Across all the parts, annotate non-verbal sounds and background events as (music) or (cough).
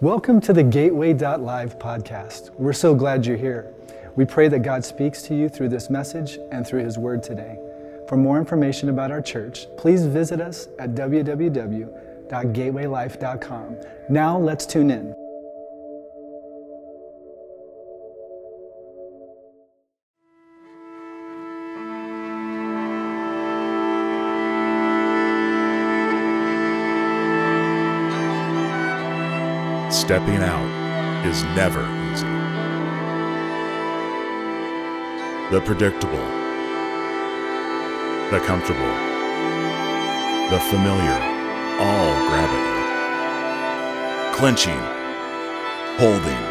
Welcome to the Gateway Life podcast. We're so glad you're here. We pray that God speaks to you through this message and through His Word today. For more information about our church, please visit us at www.gatewaylife.com. Now let's tune in. Stepping out is never easy. The predictable, the comfortable, the familiar all grab at you. Clenching, holding,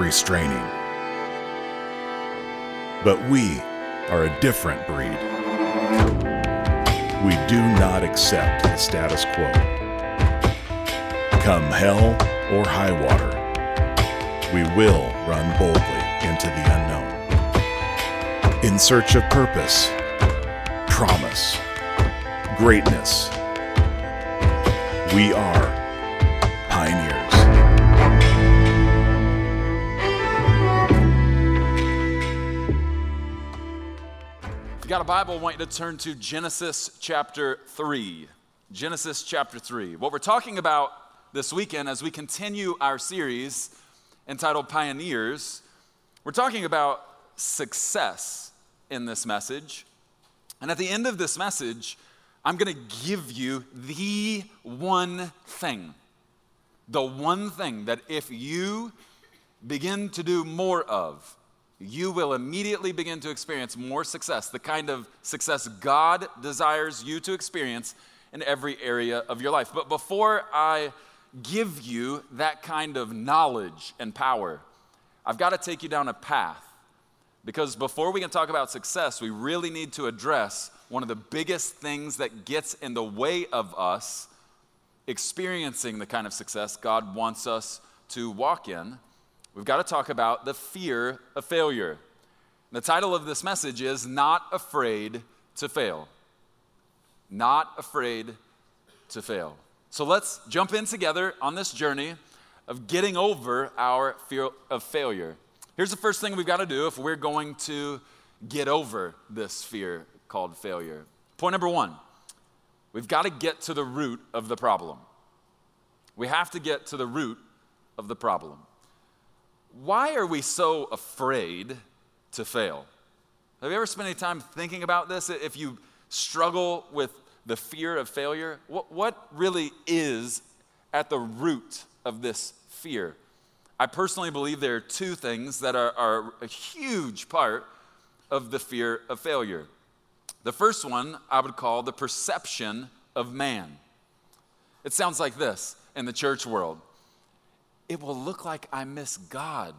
restraining. But we are a different breed. We do not accept the status quo. Come hell or high water, we will run boldly into the unknown. In search of purpose, promise, greatness, we are pioneers. You got a Bible, I want you to turn to Genesis chapter 3. Genesis chapter 3. What we're talking about this weekend as we continue our series entitled Pioneers, we're talking about success in this message. And at the end of this message, I'm going to give you the one thing. The one thing that if you begin to do more of, you will immediately begin to experience more success, the kind of success God desires you to experience in every area of your life. But before I give you that kind of knowledge and power, I've got to take you down a path. Because before we can talk about success, we really need to address one of the biggest things that gets in the way of us experiencing the kind of success God wants us to walk in. We've got to talk about the fear of failure. The title of this message is Not Afraid to Fail. Not Afraid to Fail. So let's jump in together on this journey of getting over our fear of failure. Here's the first thing we've got to do if we're going to get over this fear called failure. Point number one we've got to get to the root of the problem. We have to get to the root of the problem. Why are we so afraid to fail? Have you ever spent any time thinking about this? If you struggle with the fear of failure, what, what really is at the root of this fear? I personally believe there are two things that are, are a huge part of the fear of failure. The first one I would call the perception of man. It sounds like this in the church world it will look like I miss God.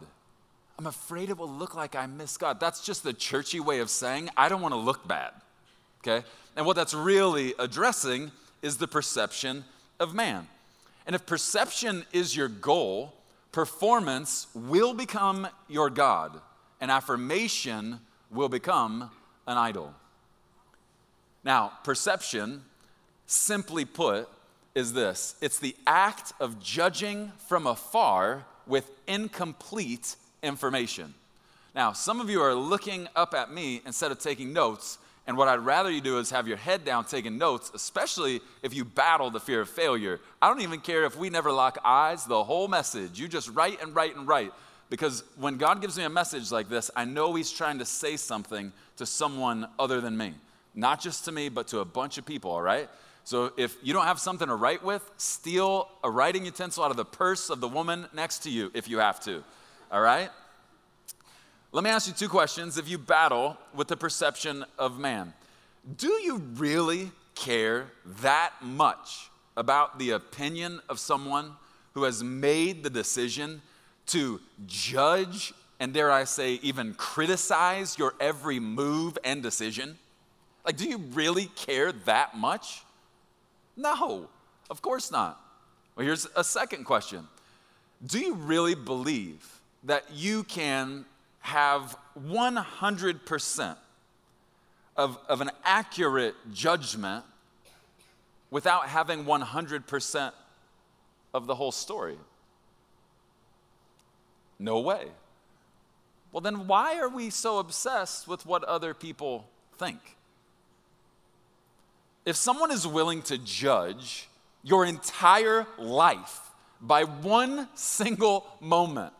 I'm afraid it will look like I miss God. That's just the churchy way of saying I don't want to look bad. Okay? And what that's really addressing is the perception of man. And if perception is your goal, performance will become your God, and affirmation will become an idol. Now, perception, simply put, is this it's the act of judging from afar with incomplete information. Now, some of you are looking up at me instead of taking notes, and what I'd rather you do is have your head down taking notes, especially if you battle the fear of failure. I don't even care if we never lock eyes, the whole message. You just write and write and write. Because when God gives me a message like this, I know He's trying to say something to someone other than me. Not just to me, but to a bunch of people, all right? So if you don't have something to write with, steal a writing utensil out of the purse of the woman next to you if you have to. All right? Let me ask you two questions if you battle with the perception of man. Do you really care that much about the opinion of someone who has made the decision to judge and, dare I say, even criticize your every move and decision? Like, do you really care that much? No, of course not. Well, here's a second question Do you really believe that you can have 100% of, of an accurate judgment without having 100% of the whole story? No way. Well, then why are we so obsessed with what other people think? If someone is willing to judge your entire life by one single moment,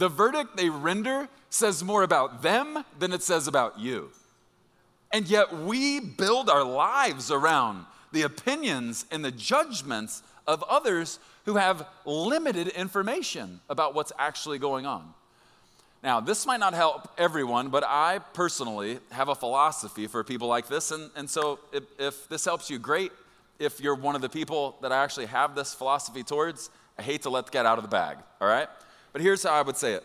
the verdict they render says more about them than it says about you. And yet we build our lives around the opinions and the judgments of others who have limited information about what's actually going on. Now, this might not help everyone, but I personally have a philosophy for people like this. And, and so, if, if this helps you, great. If you're one of the people that I actually have this philosophy towards, I hate to let the cat out of the bag, all right? But here's how I would say it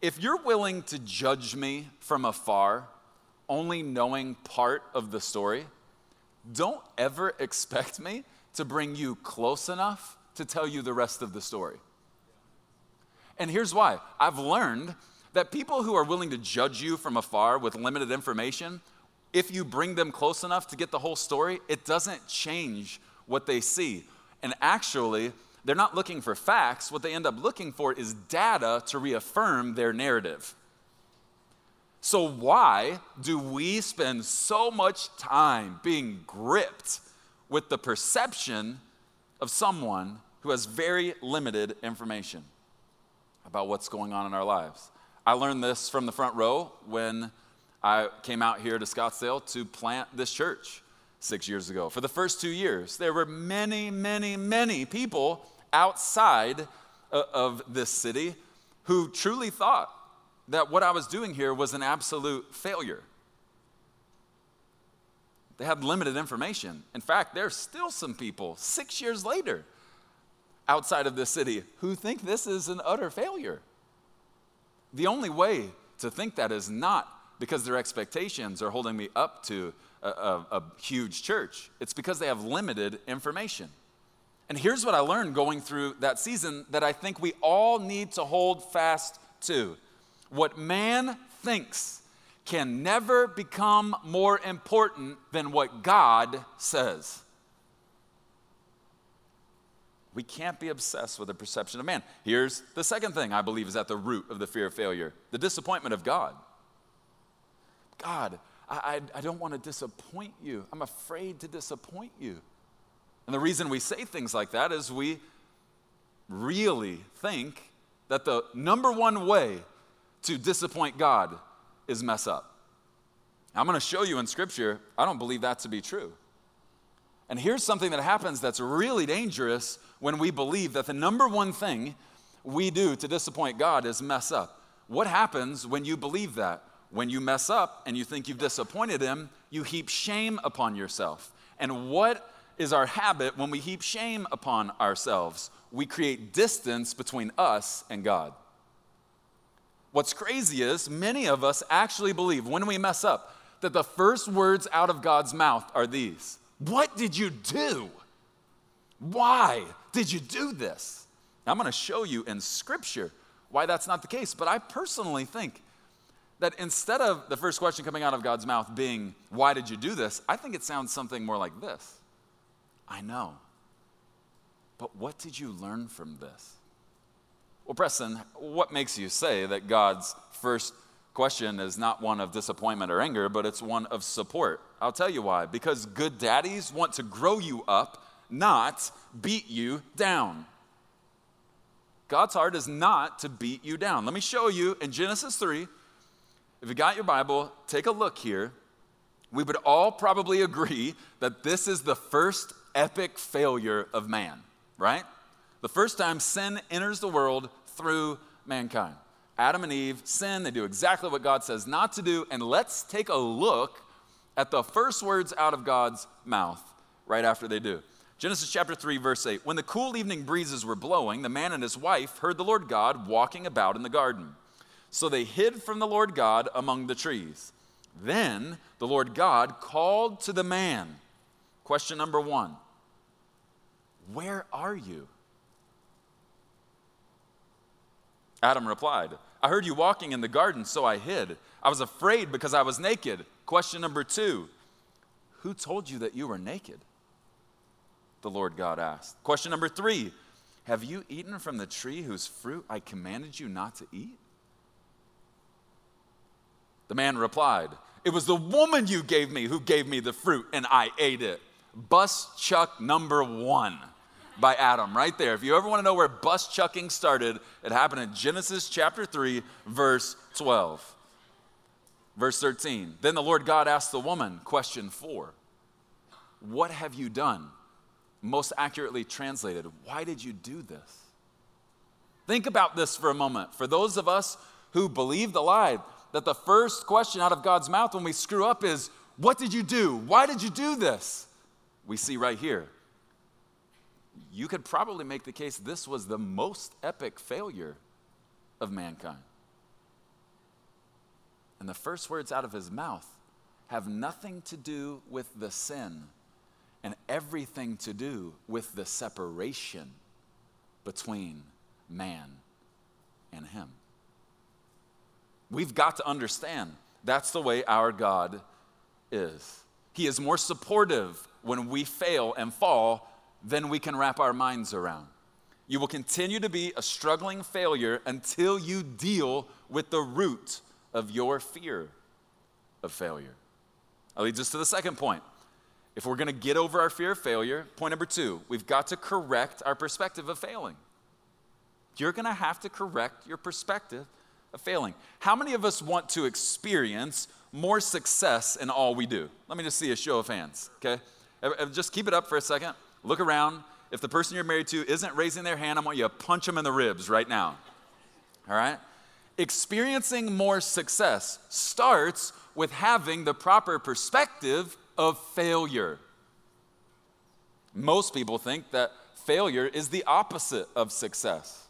if you're willing to judge me from afar, only knowing part of the story, don't ever expect me to bring you close enough to tell you the rest of the story. And here's why I've learned that people who are willing to judge you from afar with limited information, if you bring them close enough to get the whole story, it doesn't change what they see. And actually, they're not looking for facts. What they end up looking for is data to reaffirm their narrative. So, why do we spend so much time being gripped with the perception of someone who has very limited information about what's going on in our lives? I learned this from the front row when I came out here to Scottsdale to plant this church six years ago. For the first two years, there were many, many, many people outside uh, of this city who truly thought that what I was doing here was an absolute failure. They had limited information. In fact, there's still some people six years later outside of this city who think this is an utter failure. The only way to think that is not because their expectations are holding me up to a, a, huge church, it's because they have limited information. And here's what I learned going through that season that I think we all need to hold fast to. What man thinks can never become more important than what God says. We can't be obsessed with the perception of man. Here's the second thing I believe is at the root of the fear of failure the disappointment of God. God, I, I, don't want to disappoint you. I'm afraid to disappoint you. And the reason we say things like that is we really think that the number one way to disappoint God is mess up. I'm going to show you in Scripture, I don't believe that to be true. And here's something that happens that's really dangerous when we believe that the number one thing we do to disappoint God is mess up. What happens when you believe that? When you mess up and you think you've disappointed Him, you heap shame upon yourself. And what is our habit when we heap shame upon ourselves? We create distance between us and God. What's crazy is many of us actually believe when we mess up that the first words out of God's mouth are these What did you do? Why did you do this? I'm going to show you in Scripture why that's not the case. But I personally think that instead of the first question coming out of God's mouth being, Why did you do this? I think it sounds something more like this I know. But what did you learn from this? Well, Preston, what makes you say that God's first question is not one of disappointment or anger, but it's one of support? I'll tell you why. Because good daddies want to grow you up, not beat you down. God's heart is not to beat you down. Let me show you in Genesis 3. If you got your Bible, take a look here. We would all probably agree that this is the first epic failure of man, right? The first time sin enters the world through mankind. Adam and Eve sin, they do exactly what God says not to do. And let's take a look at the first words out of God's mouth right after they do. Genesis chapter 3, verse 8. When the cool evening breezes were blowing, the man and his wife heard the Lord God walking about in the garden. So they hid from the Lord God among the trees. Then the Lord God called to the man. Question number one Where are you? Adam replied, I heard you walking in the garden, so I hid. I was afraid because I was naked. Question number two Who told you that you were naked? The Lord God asked. Question number three Have you eaten from the tree whose fruit I commanded you not to eat? The man replied, It was the woman you gave me who gave me the fruit, and I ate it. Bus chuck number one by Adam, right there. If you ever want to know where bus chucking started, it happened in Genesis chapter 3, verse 12. Verse 13. Then the Lord God asked the woman, question four, What have you done? Most accurately translated, Why did you do this? Think about this for a moment. For those of us who believe the lie, that the first question out of God's mouth when we screw up is, What did you do? Why did you do this? We see right here. You could probably make the case this was the most epic failure of mankind. And the first words out of his mouth have nothing to do with the sin and everything to do with the separation between man and him. We've got to understand that's the way our God is. He is more supportive when we fail and fall than we can wrap our minds around. You will continue to be a struggling failure until you deal with the root of your fear of failure. That leads us to the second point. If we're to get over our fear of failure, point number two, we've got to correct our perspective of failing. You're to have to correct your perspective failing. How many of us want to experience more success in all we do? Let me just see a show of hands, okay? Just keep it up for a second. Look around. If the person you're married to isn't raising their hand, I want you to punch them in the ribs right now. All right? Experiencing more success starts with having the proper perspective of failure. Most people think that failure is the opposite of success,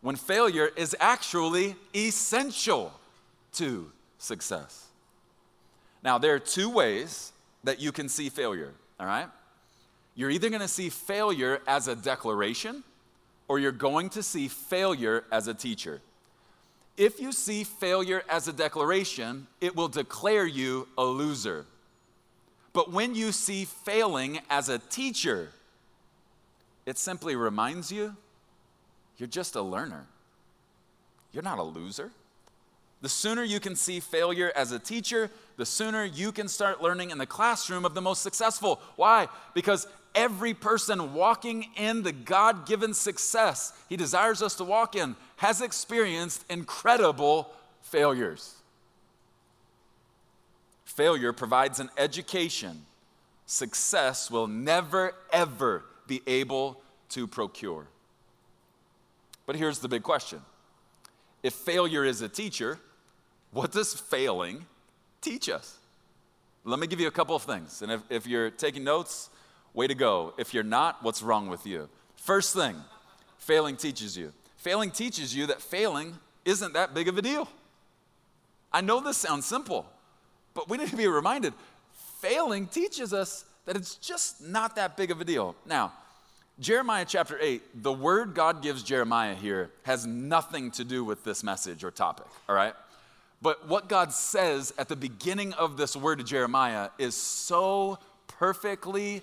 when failure is actually essential to success. Now, there are two ways that you can see failure, all right? You're either to see failure as a declaration or you're going to see failure as a teacher. If you see failure as a declaration, it will declare you a loser. But when you see failing as a teacher, it simply reminds you you're just a learner. You're not a loser. The sooner you can see failure as a teacher, the sooner you can start learning in the classroom of the most successful. Why? Because every person walking in the God given success He desires us to walk in has experienced incredible failures. Failure provides an education success will never, ever be able to procure. But here's the big question if failure is a teacher, what does failing teach us? Let me give you a couple of things. And if, if you're taking notes, way to go. If you're not, what's wrong with you? First thing, failing teaches you. Failing teaches you that failing isn't that big of a deal. I know this sounds simple, but we need to be reminded failing teaches us that it's just not that big of a deal. Now, Jeremiah chapter 8, the word God gives Jeremiah here has nothing to do with this message or topic, all right? But what God says at the beginning of this word to Jeremiah is so perfectly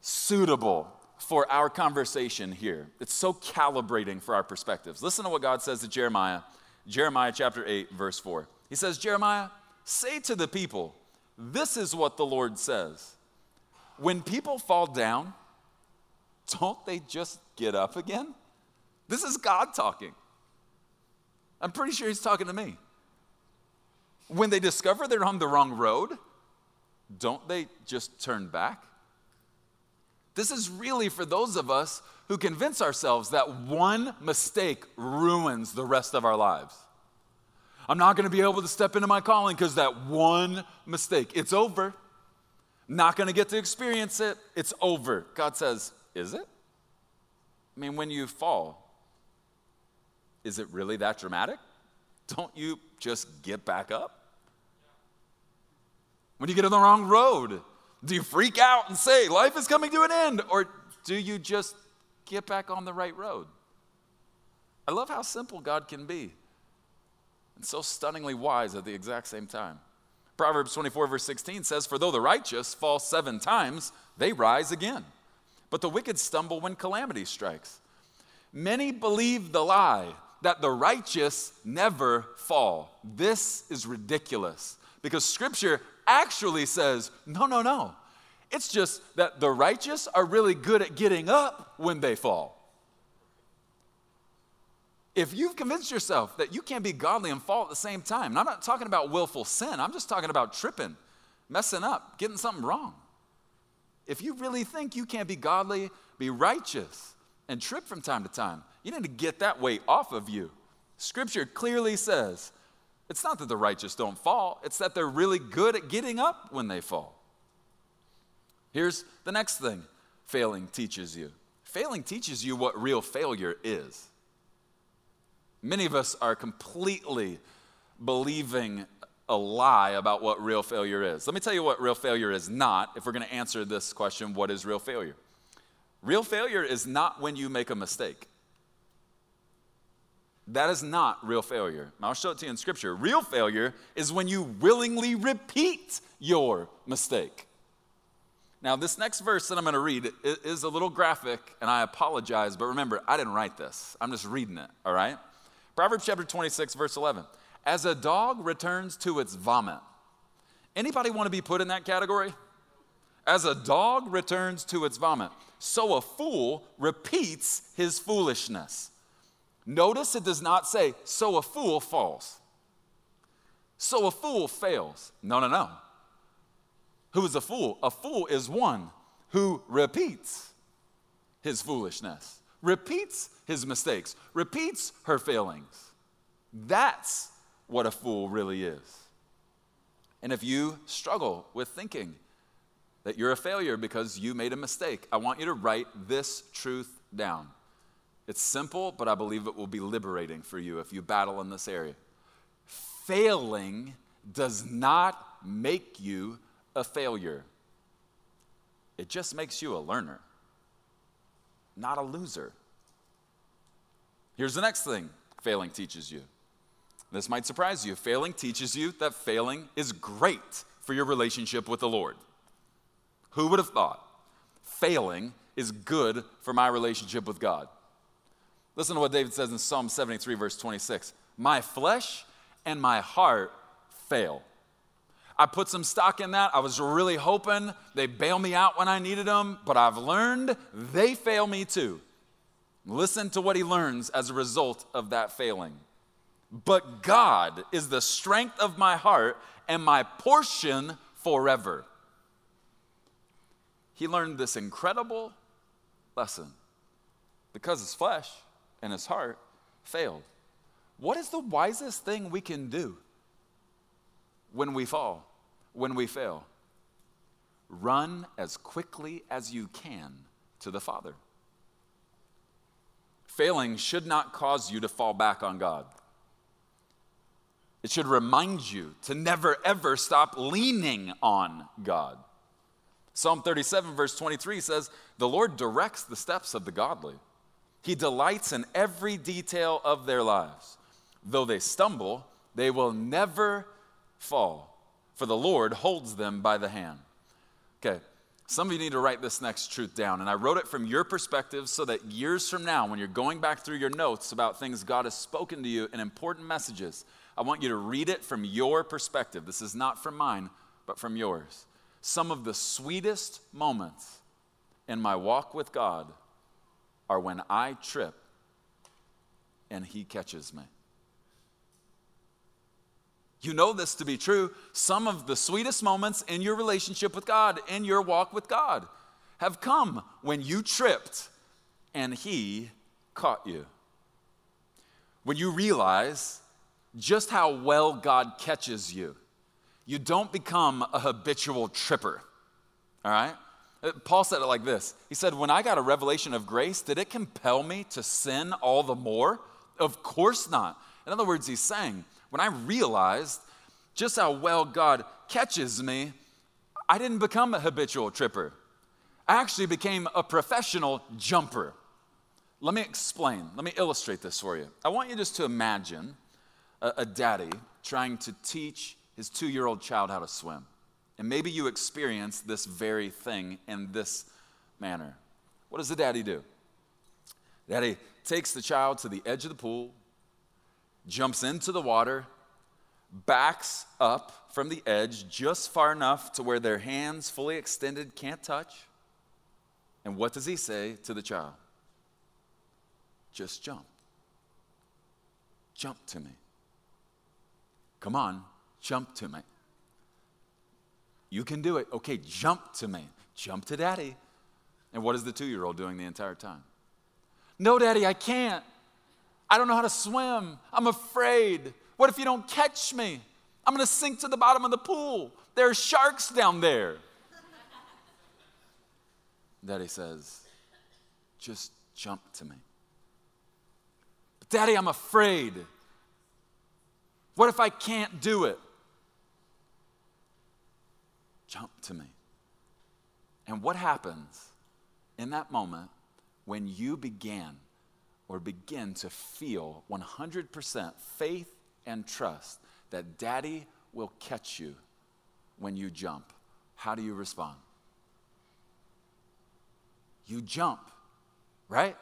suitable for our conversation here. It's so calibrating for our perspectives. Listen to what God says to Jeremiah, Jeremiah chapter 8, verse 4. He says, Jeremiah, say to the people, this is what the Lord says. When people fall down, don't they just get up again? This is God talking. I'm pretty sure he's talking to me. When they discover they're on the wrong road, don't they just turn back? This is really for those of us who convince ourselves that one mistake ruins the rest of our lives. I'm not going to be able to step into my calling because that one mistake. It's over. Not going to get to experience it. It's over. God says, Is it? I mean, when you fall, is it really that dramatic? Don't you just get back up? When you get on the wrong road, do you freak out and say, Life is coming to an end? Or do you just get back on the right road? I love how simple God can be and so stunningly wise at the exact same time. Proverbs 24, verse 16 says, For though the righteous fall seven times, they rise again. But the wicked stumble when calamity strikes. Many believe the lie that the righteous never fall. This is ridiculous because scripture actually says, no, no, no. It's just that the righteous are really good at getting up when they fall. If you've convinced yourself that you can't be godly and fall at the same time, and I'm not talking about willful sin, I'm just talking about tripping, messing up, getting something wrong. If you really think you can't be godly, be righteous, and trip from time to time, you need to get that weight off of you. Scripture clearly says it's not that the righteous don't fall, it's that they're really good at getting up when they fall. Here's the next thing failing teaches you failing teaches you what real failure is. Many of us are completely believing a lie about what real failure is. Let me tell you what real failure is not if we're going to answer this question what is real failure? Real failure is not when you make a mistake. That is not real failure. I'll show it to you in Scripture. Real failure is when you willingly repeat your mistake. Now, this next verse that I'm going to read is a little graphic, and I apologize, but remember, I didn't write this. I'm just reading it, all right? Proverbs chapter 26, verse 11. As a dog returns to its vomit. Anybody want to be put in that category? As a dog returns to its vomit, so a fool repeats his foolishness. Notice it does not say, so a fool falls. So a fool fails. No, no, no. Who is a fool? A fool is one who repeats his foolishness, repeats his mistakes, repeats her failings. That's what a fool really is. And if you struggle with thinking that you're a failure because you made a mistake, I want you to write this truth down. It's simple, but I believe it will be liberating for you if you battle in this area. Failing does not make you a failure, it just makes you a learner, not a loser. Here's the next thing failing teaches you. This might surprise you. Failing teaches you that failing is great for your relationship with the Lord. Who would have thought failing is good for my relationship with God? Listen to what David says in Psalm 73, verse 26 My flesh and my heart fail. I put some stock in that. I was really hoping they bail me out when I needed them, but I've learned they fail me too. Listen to what he learns as a result of that failing. But God is the strength of my heart and my portion forever. He learned this incredible lesson because his flesh and his heart failed. What is the wisest thing we can do when we fall, when we fail? Run as quickly as you can to the Father. Failing should not cause you to fall back on God. It should remind you to never ever stop leaning on God. Psalm 37, verse 23 says, The Lord directs the steps of the godly. He delights in every detail of their lives. Though they stumble, they will never fall, for the Lord holds them by the hand. Okay, some of you need to write this next truth down. And I wrote it from your perspective so that years from now, when you're going back through your notes about things God has spoken to you in important messages, I want you to read it from your perspective. This is not from mine, but from yours. Some of the sweetest moments in my walk with God are when I trip and He catches me. You know this to be true. Some of the sweetest moments in your relationship with God, in your walk with God, have come when you tripped and He caught you. When you realize just how well God catches you, you don't become a habitual tripper. All right? Uh, Paul said it like this He said, When I got a revelation of grace, did it compel me to sin all the more? Of course not. In other words, he's saying, when I realized just how well God catches me, I didn't become a habitual tripper. I actually became a professional jumper. Let me explain. Let me illustrate this for you. I want you just to imagine a, a daddy trying to teach his two year old child how to swim. And maybe you experience this very thing in this manner. What does the daddy do? Daddy takes the child to the edge of the pool, jumps into the water, backs up from the edge just far enough to where their hands fully extended can't touch. And what does he say to the child? Just jump. Jump to me. Come on, jump to me. You can do it. Okay, jump to me. Jump to daddy. And what is the two year old doing the entire time? No, daddy, I can't. I don't know how to swim. I'm afraid. What if you don't catch me? I'm going to sink to the bottom of the pool. There are sharks down there. Daddy says, Just jump to me. But Daddy, I'm afraid. What if I can't do it? Jump to me. And what happens in that moment when you began or begin to feel 100% faith and trust that daddy will catch you when you jump? How do you respond? You jump, right?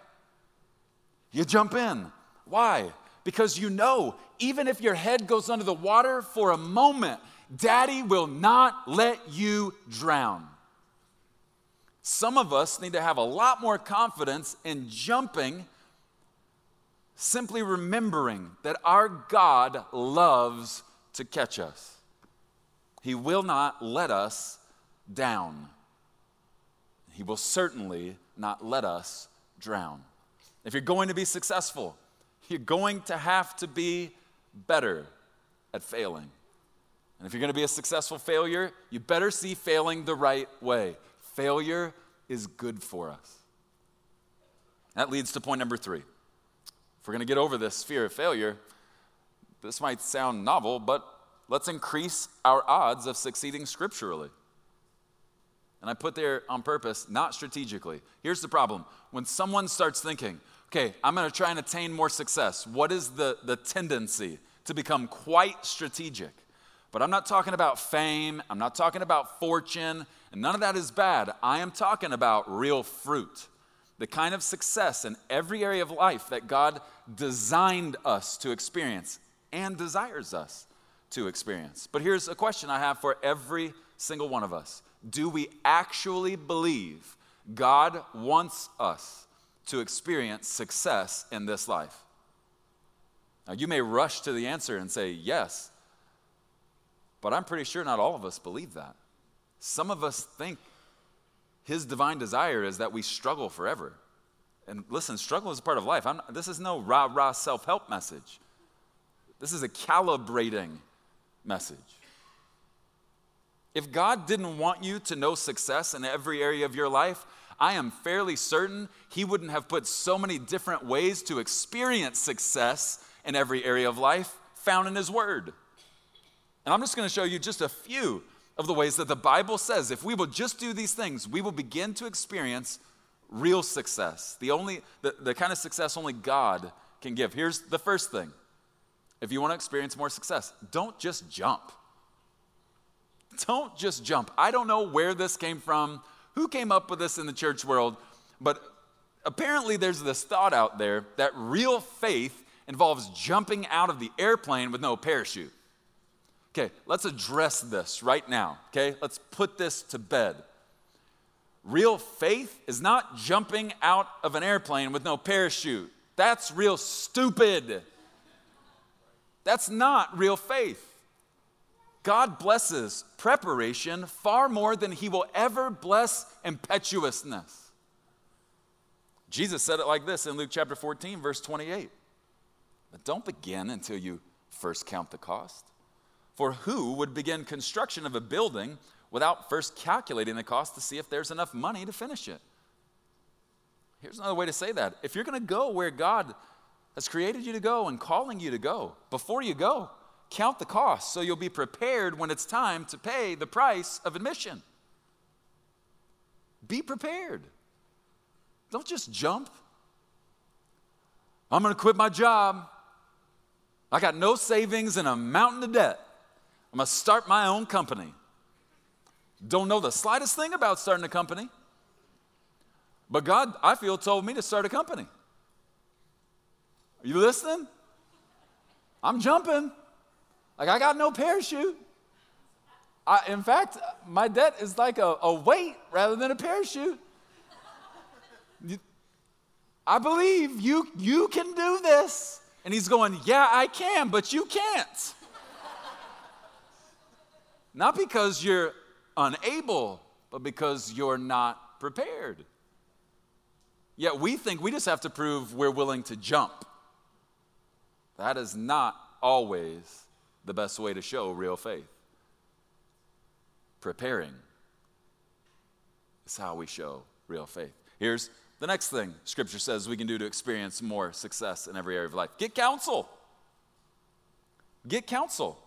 You jump in. Why? Because you know, even if your head goes under the water for a moment, Daddy will not let you drown. Some of us need to have a lot more confidence in jumping, simply remembering that our God loves to catch us. He will not let us down. He will certainly not let us drown. If you're going to be successful, you're going to have to be better at failing. And if you're going to be a successful failure, you better see failing the right way. Failure is good for us. That leads to point number three. If we're going to get over this fear of failure, this might sound novel, but let's increase our odds of succeeding scripturally. And I put there on purpose, not strategically. Here's the problem when someone starts thinking, okay, I'm going to try and attain more success, what is the, the tendency to become quite strategic? But I'm not talking about fame, I'm not talking about fortune, and none of that is bad. I am talking about real fruit, the kind of success in every area of life that God designed us to experience and desires us to experience. But here's a question I have for every single one of us Do we actually believe God wants us to experience success in this life? Now, you may rush to the answer and say, Yes. But I'm pretty sure not all of us believe that. Some of us think his divine desire is that we struggle forever. And listen, struggle is a part of life. I'm, this is no rah rah self help message. This is a calibrating message. If God didn't want you to know success in every area of your life, I am fairly certain He wouldn't have put so many different ways to experience success in every area of life found in His Word. And I'm just going to show you just a few of the ways that the Bible says if we will just do these things, we will begin to experience real success. The only the, the kind of success only God can give. Here's the first thing. If you want to experience more success, don't just jump. Don't just jump. I don't know where this came from, who came up with this in the church world, but apparently there's this thought out there that real faith involves jumping out of the airplane with no parachute. Okay, let's address this right now, okay? Let's put this to bed. Real faith is not jumping out of an airplane with no parachute. That's real stupid. That's not real faith. God blesses preparation far more than he will ever bless impetuousness. Jesus said it like this in Luke chapter 14, verse 28. But don't begin until you first count the cost for who would begin construction of a building without first calculating the cost to see if there's enough money to finish it? Here's another way to say that. If you're going to go where God has created you to go and calling you to go, before you go, count the cost so you'll be prepared when it's time to pay the price of admission. Be prepared. Don't just jump. I'm going to quit my job. I got no savings and a mountain of debt. I'm going to start my own company. Don't know the slightest thing about starting a company. But God, I feel, told me to start a company. Are you listening? I'm jumping. Like, I got no parachute. I, in fact, my debt is like a, a weight rather than a parachute. I believe you, you can do this. And he's going, Yeah, I can, but you can't. Not because you're unable, but because you're not prepared. Yet we think we just have to prove we're willing to jump. That is not always the best way to show real faith. Preparing is how we show real faith. Here's the next thing Scripture says we can do to experience more success in every area of life get counsel. Get counsel.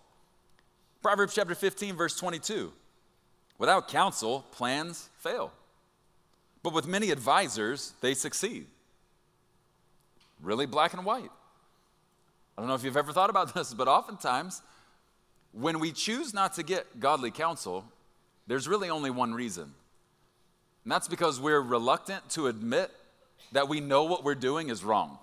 Proverbs chapter 15, verse 22. Without counsel, plans fail. But with many advisors, they succeed. Really black and white. I don't know if you've ever thought about (laughs) this, but oftentimes, when we choose not to get godly counsel, there's really only one reason. And that's because we're reluctant to admit that we know what we're doing is wrong.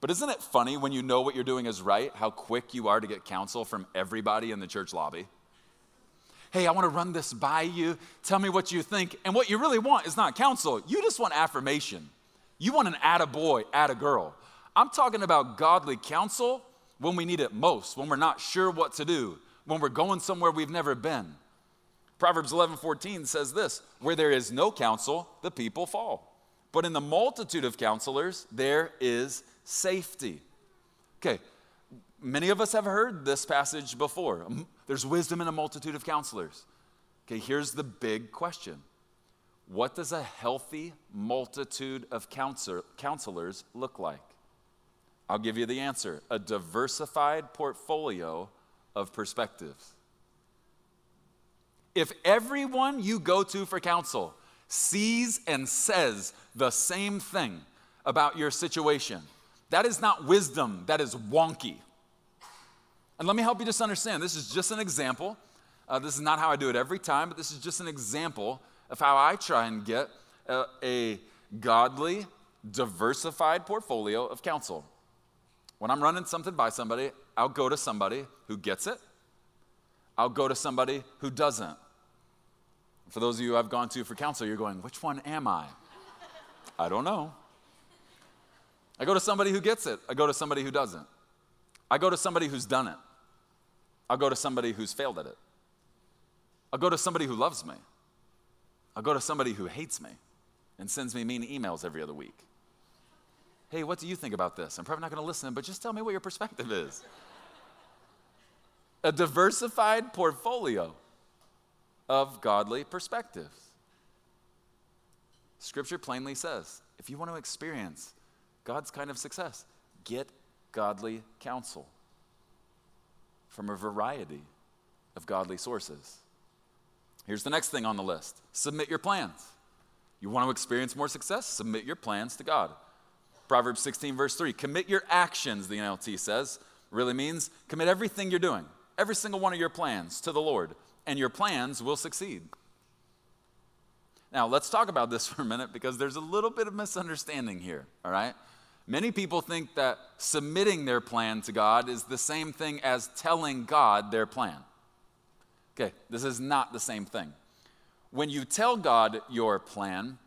But isn't it funny when you know what you're doing is right, how quick you are to get counsel from everybody in the church lobby? Hey, I want to run this by you. Tell me what you think. And what you really want is not counsel, you just want affirmation. You want an atta boy, atta girl. I'm talking about godly counsel when we need it most, when we're not sure what to do, when we're going somewhere we've never been. Proverbs 11:14 says this, where there is no counsel, the people fall. But in the multitude of counselors, there is safety. Okay, many of us have heard this passage before. There's wisdom in a multitude of counselors. Okay, here's the big question What does a healthy multitude of counselors look like? I'll give you the answer a diversified portfolio of perspectives. If everyone you go to for counsel sees and says the same thing about your situation, that is not wisdom, that is wonky. And let me help you just understand this is just an example. Uh, this is not how I do it every time, but this is just an example of how I try and get a, a godly, diversified portfolio of counsel. When I'm running something by somebody, I'll go to somebody who gets it I'll go to somebody who doesn't. For those of you I've gone to for counsel, you're going, which one am I? I don't know. I go to somebody who gets it. I go to somebody who doesn't. I go to somebody who's done it. I'll go to somebody who's failed at it. I'll go to somebody who loves me. I'll go to somebody who hates me and sends me mean emails every other week. Hey, what do you think about this? I'm probably not going to listen, but just tell me what your perspective is a diversified portfolio of godly perspectives. Scripture plainly says if you want to experience God's kind of success, get godly counsel from a variety of godly sources. Here's the next thing on the list submit your plans. You want to experience more success? Submit your plans to God. Proverbs 16, verse 3 commit your actions, the NLT says, really means commit everything you're doing every single one of your plans to the Lord, and your plans will succeed. Now, let's talk about this (laughs) for a minute because there's a little bit of misunderstanding here, all right? Many people think that submitting their plan to God is the same thing as telling God their plan. Okay, this is not the same thing. When you tell God your plan,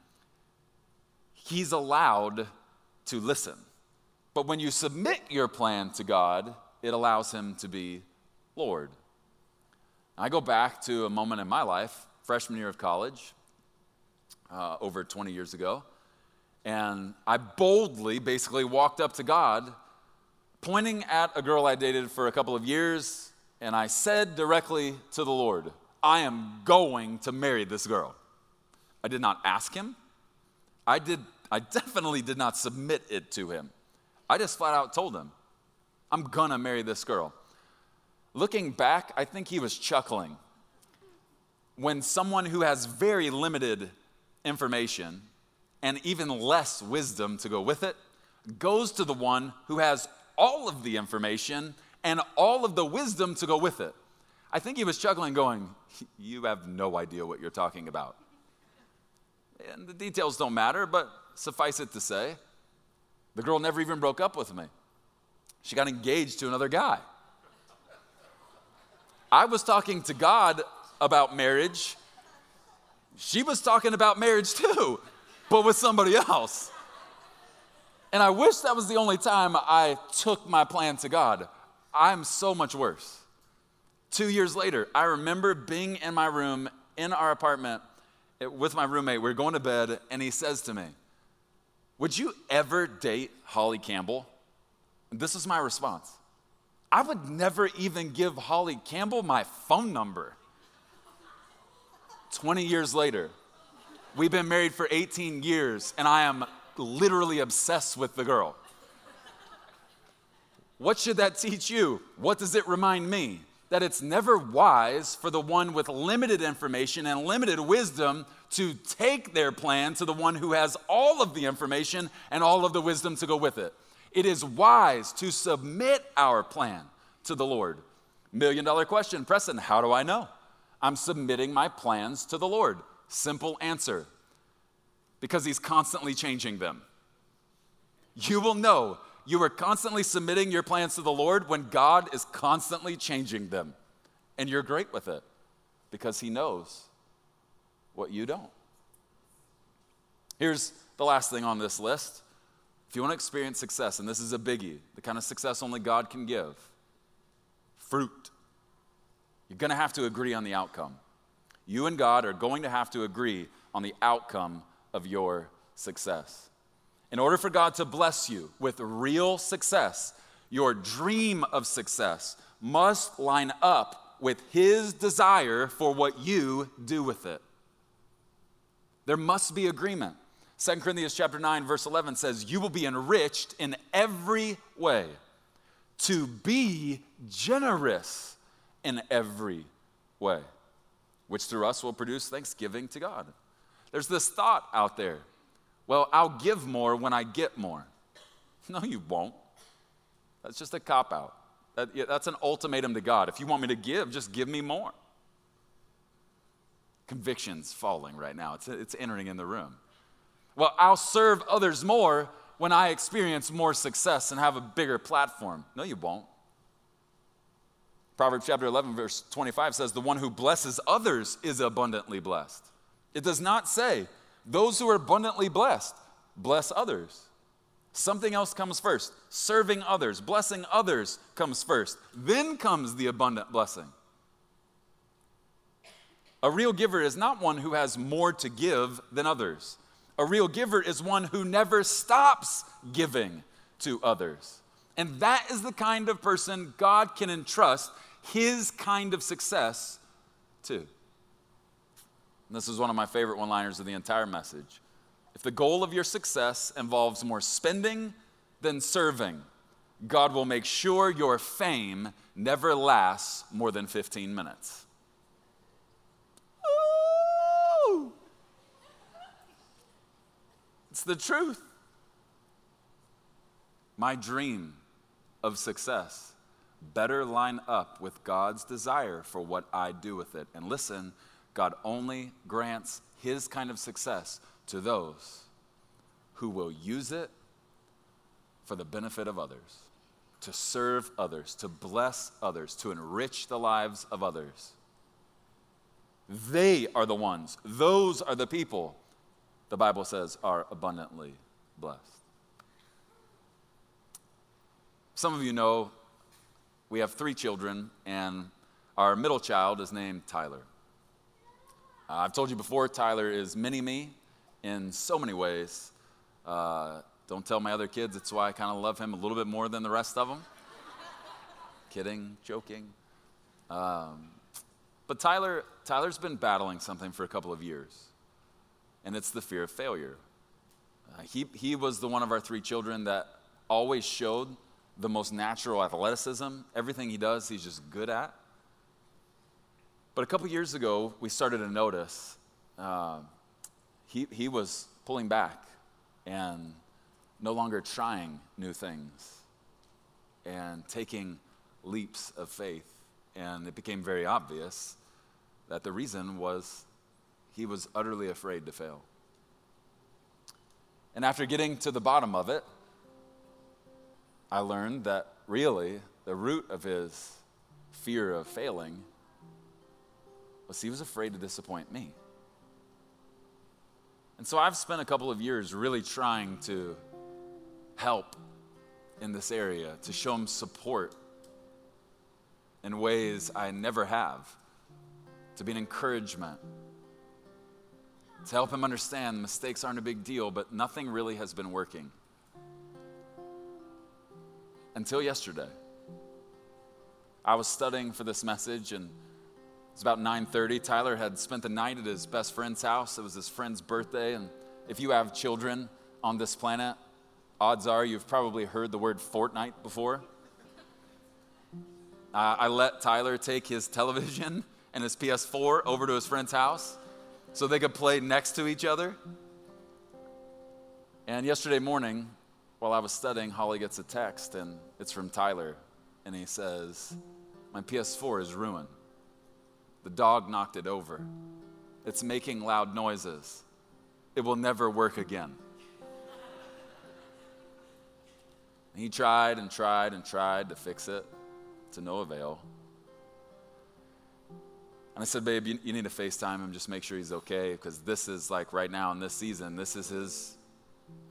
He's allowed to listen. But when you submit your plan to God, it allows Him to be Lord. I go back to a moment in my life, freshman year of college, uh, over 20 years ago, and I boldly basically walked up to God, pointing at a girl I dated for a couple of years, and I said directly to the Lord, I am going to marry this girl. I did not ask him. I did I definitely did not submit it to him. I just flat out told him, I'm gonna marry this girl. Looking back, I think he was chuckling when someone who has very limited information and even less wisdom to go with it goes to the one who has all of the information and all of the wisdom to go with it. I think he was chuckling, going, You have no idea what you're talking about. And the details don't matter, but suffice it to say, The girl never even broke up with me. She got engaged to another guy. I was talking to God about marriage. She was talking about marriage too, but with somebody else. And I wish that was the only time I took my plan to God. I'm so much worse. Two years later, I remember being in my room in our apartment with my roommate. We are going to bed, and he says to me, Would you ever date Holly Campbell? And this is my response I would never even give Holly Campbell my phone number. 20 years later, we've been married for 18 years, and I am literally obsessed with the girl. What should that teach you? What does it remind me? That it's never wise for the one with limited information and limited wisdom to take their plan to the one who has all of the information and all of the wisdom to go with it. It is wise to submit our plan to the Lord. Million dollar question, Preston, how do I know? I'm submitting my plans to the Lord. Simple answer because He's constantly changing them. You will know you are constantly submitting your plans to the Lord when God is constantly changing them. And you're great with it because He knows what you don't. Here's the last thing on this list. If you want to experience success, and this is a biggie, the kind of success only God can give, fruit. You're going to have to agree on the outcome. You and God are going to have to agree on the outcome of your success. In order for God to bless you with real success, your dream of success must line up with His desire for what you do with it. There must be agreement. 2 Corinthians chapter 9 verse 11 says, "You will be enriched in every way to be generous in every way, which through us will produce thanksgiving to God." There's this thought out there well, I'll give more when I get more. (laughs) No, you won't. That's just a cop out. That, that's an ultimatum to God. If you want me to give, just give me more. Conviction's falling right now, it's, it's entering in the room. Well, I'll serve others more when I experience more success and have a bigger platform. No, you won't. Proverbs chapter 11, verse 25 says, The one who blesses others is abundantly blessed. It does not say, those who are abundantly blessed, bless others. Something else comes first. Serving others, blessing others comes first. Then comes the abundant blessing. A real giver is not one who has more to give than others. A real giver is one who never stops giving to others. And that is the kind of person God can entrust his kind of success to. And this is one of my favorite one liners of the entire message. If the goal of your success involves more spending than serving, God will make sure your fame never lasts more than 15 minutes. Ooh. It's the truth. My dream of success better line up with God's desire for what I do with it. And listen, God only grants his kind of success to those who will use it for the benefit of others, to serve others, to bless others, to enrich the lives of others. They are the ones, those are the people, the Bible says, are abundantly blessed. Some of you know we have three children, and our middle child is named Tyler. Uh, I've told you before, Tyler is mini me in so many ways. Uh, don't tell my other kids, it's why I kind of love him a little bit more than the rest of them. (laughs) Kidding, joking. Um, but Tyler, Tyler's been battling something for a couple of years, and it's the fear of failure. Uh, he, he was the one of our three children that always showed the most natural athleticism. Everything he does, he's just good at. But a couple years ago, we started to notice uh, he, he was pulling back and no longer trying new things and taking leaps of faith. And it became very obvious that the reason was he was utterly afraid to fail. And after getting to the bottom of it, I learned that really the root of his fear of failing was he was afraid to disappoint me. And so I've spent a couple of years really trying to help in this area, to show him support in ways I never have, to be an encouragement, to help him understand mistakes aren't a big deal, but nothing really has been working. Until yesterday. I was studying for this message and it's about 9:30. Tyler had spent the night at his best friend's house. It was his friend's birthday and if you have children on this planet, odds are you've probably heard the word Fortnite before. Uh, I let Tyler take his television and his PS4 over to his friend's house so they could play next to each other. And yesterday morning, while I was studying, Holly gets a text, and it's from Tyler. And he says, My PS4 is ruined. The dog knocked it over. It's making loud noises. It will never work again. he tried and tried and tried to fix it to no avail. And I said, Babe, you, you need to FaceTime him, just make sure he's okay, because this is like right now in this season, this is his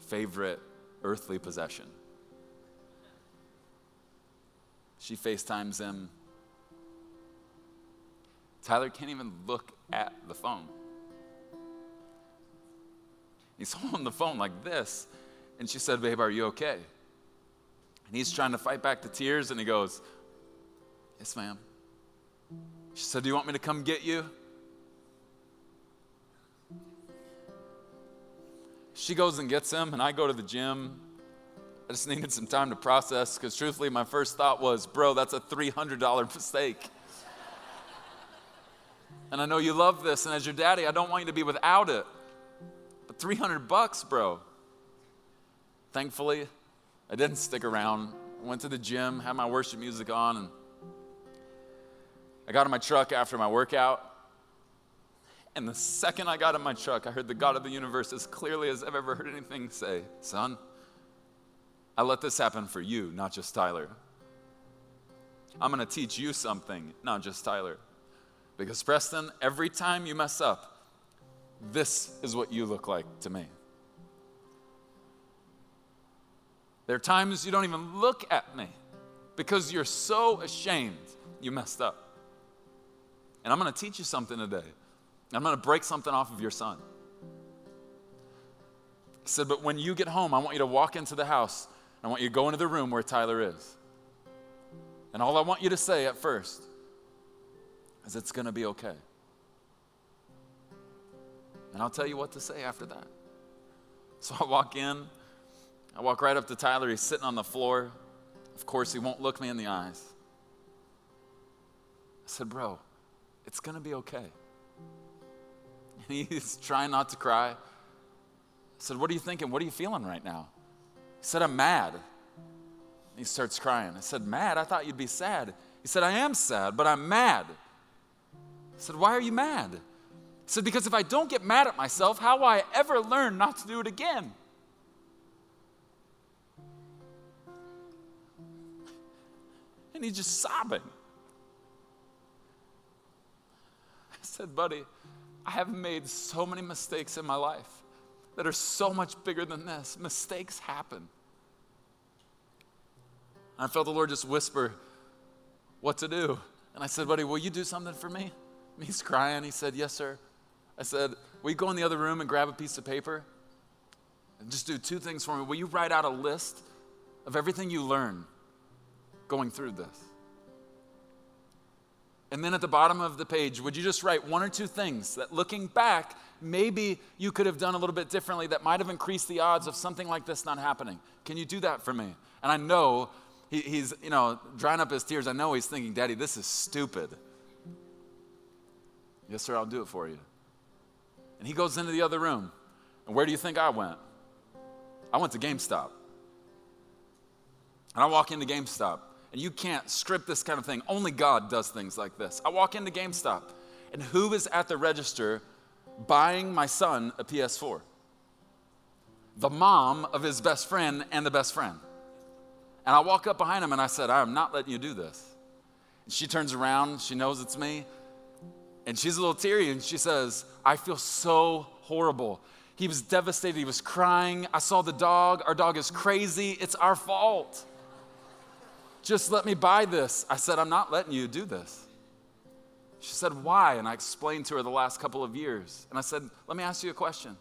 favorite earthly possession. She FaceTimes him. Tyler can't even look at the phone. He's holding the phone like this. And she said, Babe, are you okay? And he's trying to fight back the tears, and he goes, Yes, ma'am. She said, Do you want me to come get you? She goes and gets him, and I go to the gym. I just (laughs) needed some time to process because, truthfully, my first thought was, Bro, that's a $300 mistake. And I know you love this, and as your daddy, I don't want you to be without it. But 300 bucks, bro. Thankfully, I didn't stick around. I went to the gym, had my worship music on, and I got in my truck after my workout. And the second I got in my truck, I heard the God of the universe as clearly as I've ever heard anything say, Son, I let this happen for you, not just Tyler. I'm going to teach you something, not just Tyler. Because, Preston, every time you mess up, this is what you look like to me. There are times you don't even look at me because you're so ashamed you messed up. And I'm going to teach you something today. I'm going to break something off of your son. He said, But when you get home, I want you to walk into the house. I want you to go into the room where Tyler is. And all I want you to say at first is, It's going to be okay. And I'll tell you what to say after that. (laughs) So I walk in. I walk right up to Tyler. He's sitting on the floor. Of course, he won't look me in the eyes. I said, Bro, it's going to be okay. (laughs) And he's trying not to cry. I said, What are you thinking? What are you feeling right now? He said, I'm mad. He starts crying. I said, Mad? I thought you'd be sad. He said, I am sad, but I'm mad. I said, Why are you mad? He said, Because if I don't get mad at myself, how will I ever learn not to do it again? And he's just sobbing. I said, Buddy, I have made so many mistakes in my life that are so much bigger than this. Mistakes happen. I felt the Lord just whisper what to do. And I said, Buddy, will you do something for me? And (laughs) he's crying. He said, Yes, sir. I said, Will you go in the other room and grab a piece of paper? And just do two things for me. Will you write out a list of everything you learn going through this? And then at the bottom of the page, would you just write one or two things that looking back, maybe you could have done a little bit differently that might have increased the odds of something like this not happening? Can you do that for me? And I know he, he's, you know, drying up his tears. I know he's thinking, Daddy, this is stupid. Yes, sir, I'll do it for you. And he goes into the other room. And where do you think I went? I went to GameStop. And I walk into GameStop and you can't script this kind of thing. Only God does things like this. I walk into GameStop, and who is at the register buying my son a PS4? The mom of his best friend and the best friend. And I walk up behind him and I said, I am not letting you do this. And she turns around, she knows it's me, and she's a little teary and she says, I feel so horrible. He was devastated, he was crying. I saw the dog, our dog is crazy, it's our fault. Just let me buy this. I said, I'm not letting you do this. She said, Why? And I explained to her the last couple of years. And I said, Let me ask you a question.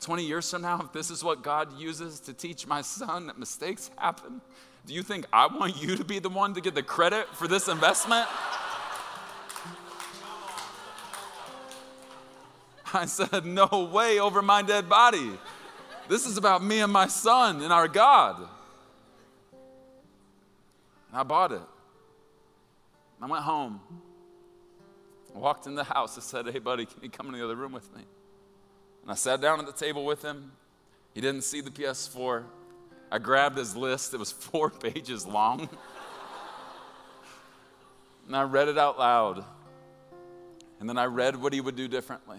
20 years from now, if this is what God uses to teach my son that mistakes happen, do you think I want you to be the one to get the credit for this investment? I said, No way over my dead body. This is about me and my son and our God. And I bought it. I went home. I walked in the house. I said, Hey, buddy, can you come in the other room with me? And I sat down at the table with him. He didn't see the PS4. I grabbed his list, it was (laughs) four pages long. and I read it out loud. And then I read what he would do differently.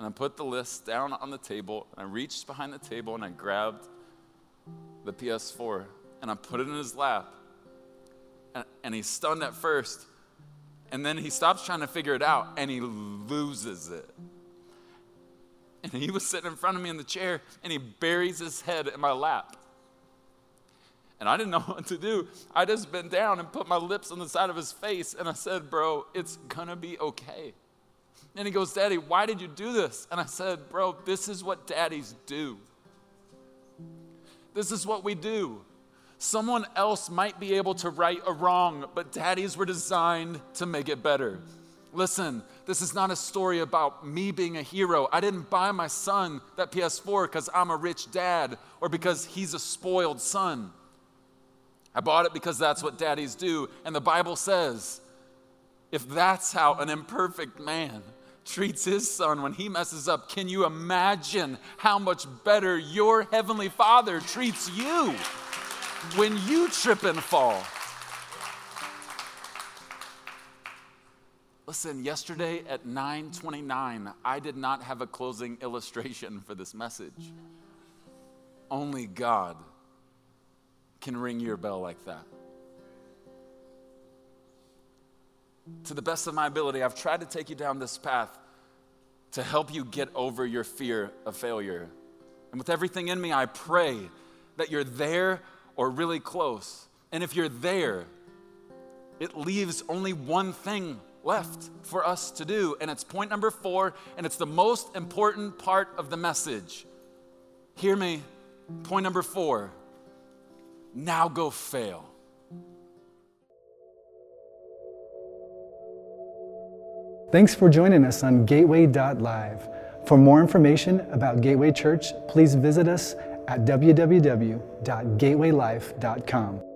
And I put the list down on the table, and I reached behind the table and I grabbed the PS4 and I put it in his lap. And, and he's stunned at first. And then he stops trying to figure it out and he loses it. And he was sitting in front of me in the chair and he buries his head in my lap. And I didn't know (laughs) what to do. I just bent down and put my lips on the side of his face and I said, Bro, it's gonna be okay. And he goes, Daddy, why did you do this? And I said, Bro, this is what daddies do. This is what we do. Someone else might be able to right a wrong, but daddies were designed to make it better. Listen, this is not a story about me being a hero. I didn't buy my son that PS4 because I'm a rich dad or because he's a spoiled son. I bought it because that's what daddies do. And the Bible says if that's how an imperfect man treats his son when he messes up, can you imagine how much better your heavenly father treats you? when you trip and fall. Listen, yesterday at 9:29, I did not have a closing illustration for this message. Only God can ring your bell like that. To the best of my ability, I've tried to take you down this path to help you get over your fear of failure. And with everything in me, I pray that you're there or really close. And if you're there, it leaves only one thing left for us to do. And it's point number four, and it's the most important part of the message. Hear me. Point number four now go fail. Thanks for joining us on Gateway Life. For more information about Gateway Church, please visit us at www.gatewaylife.com.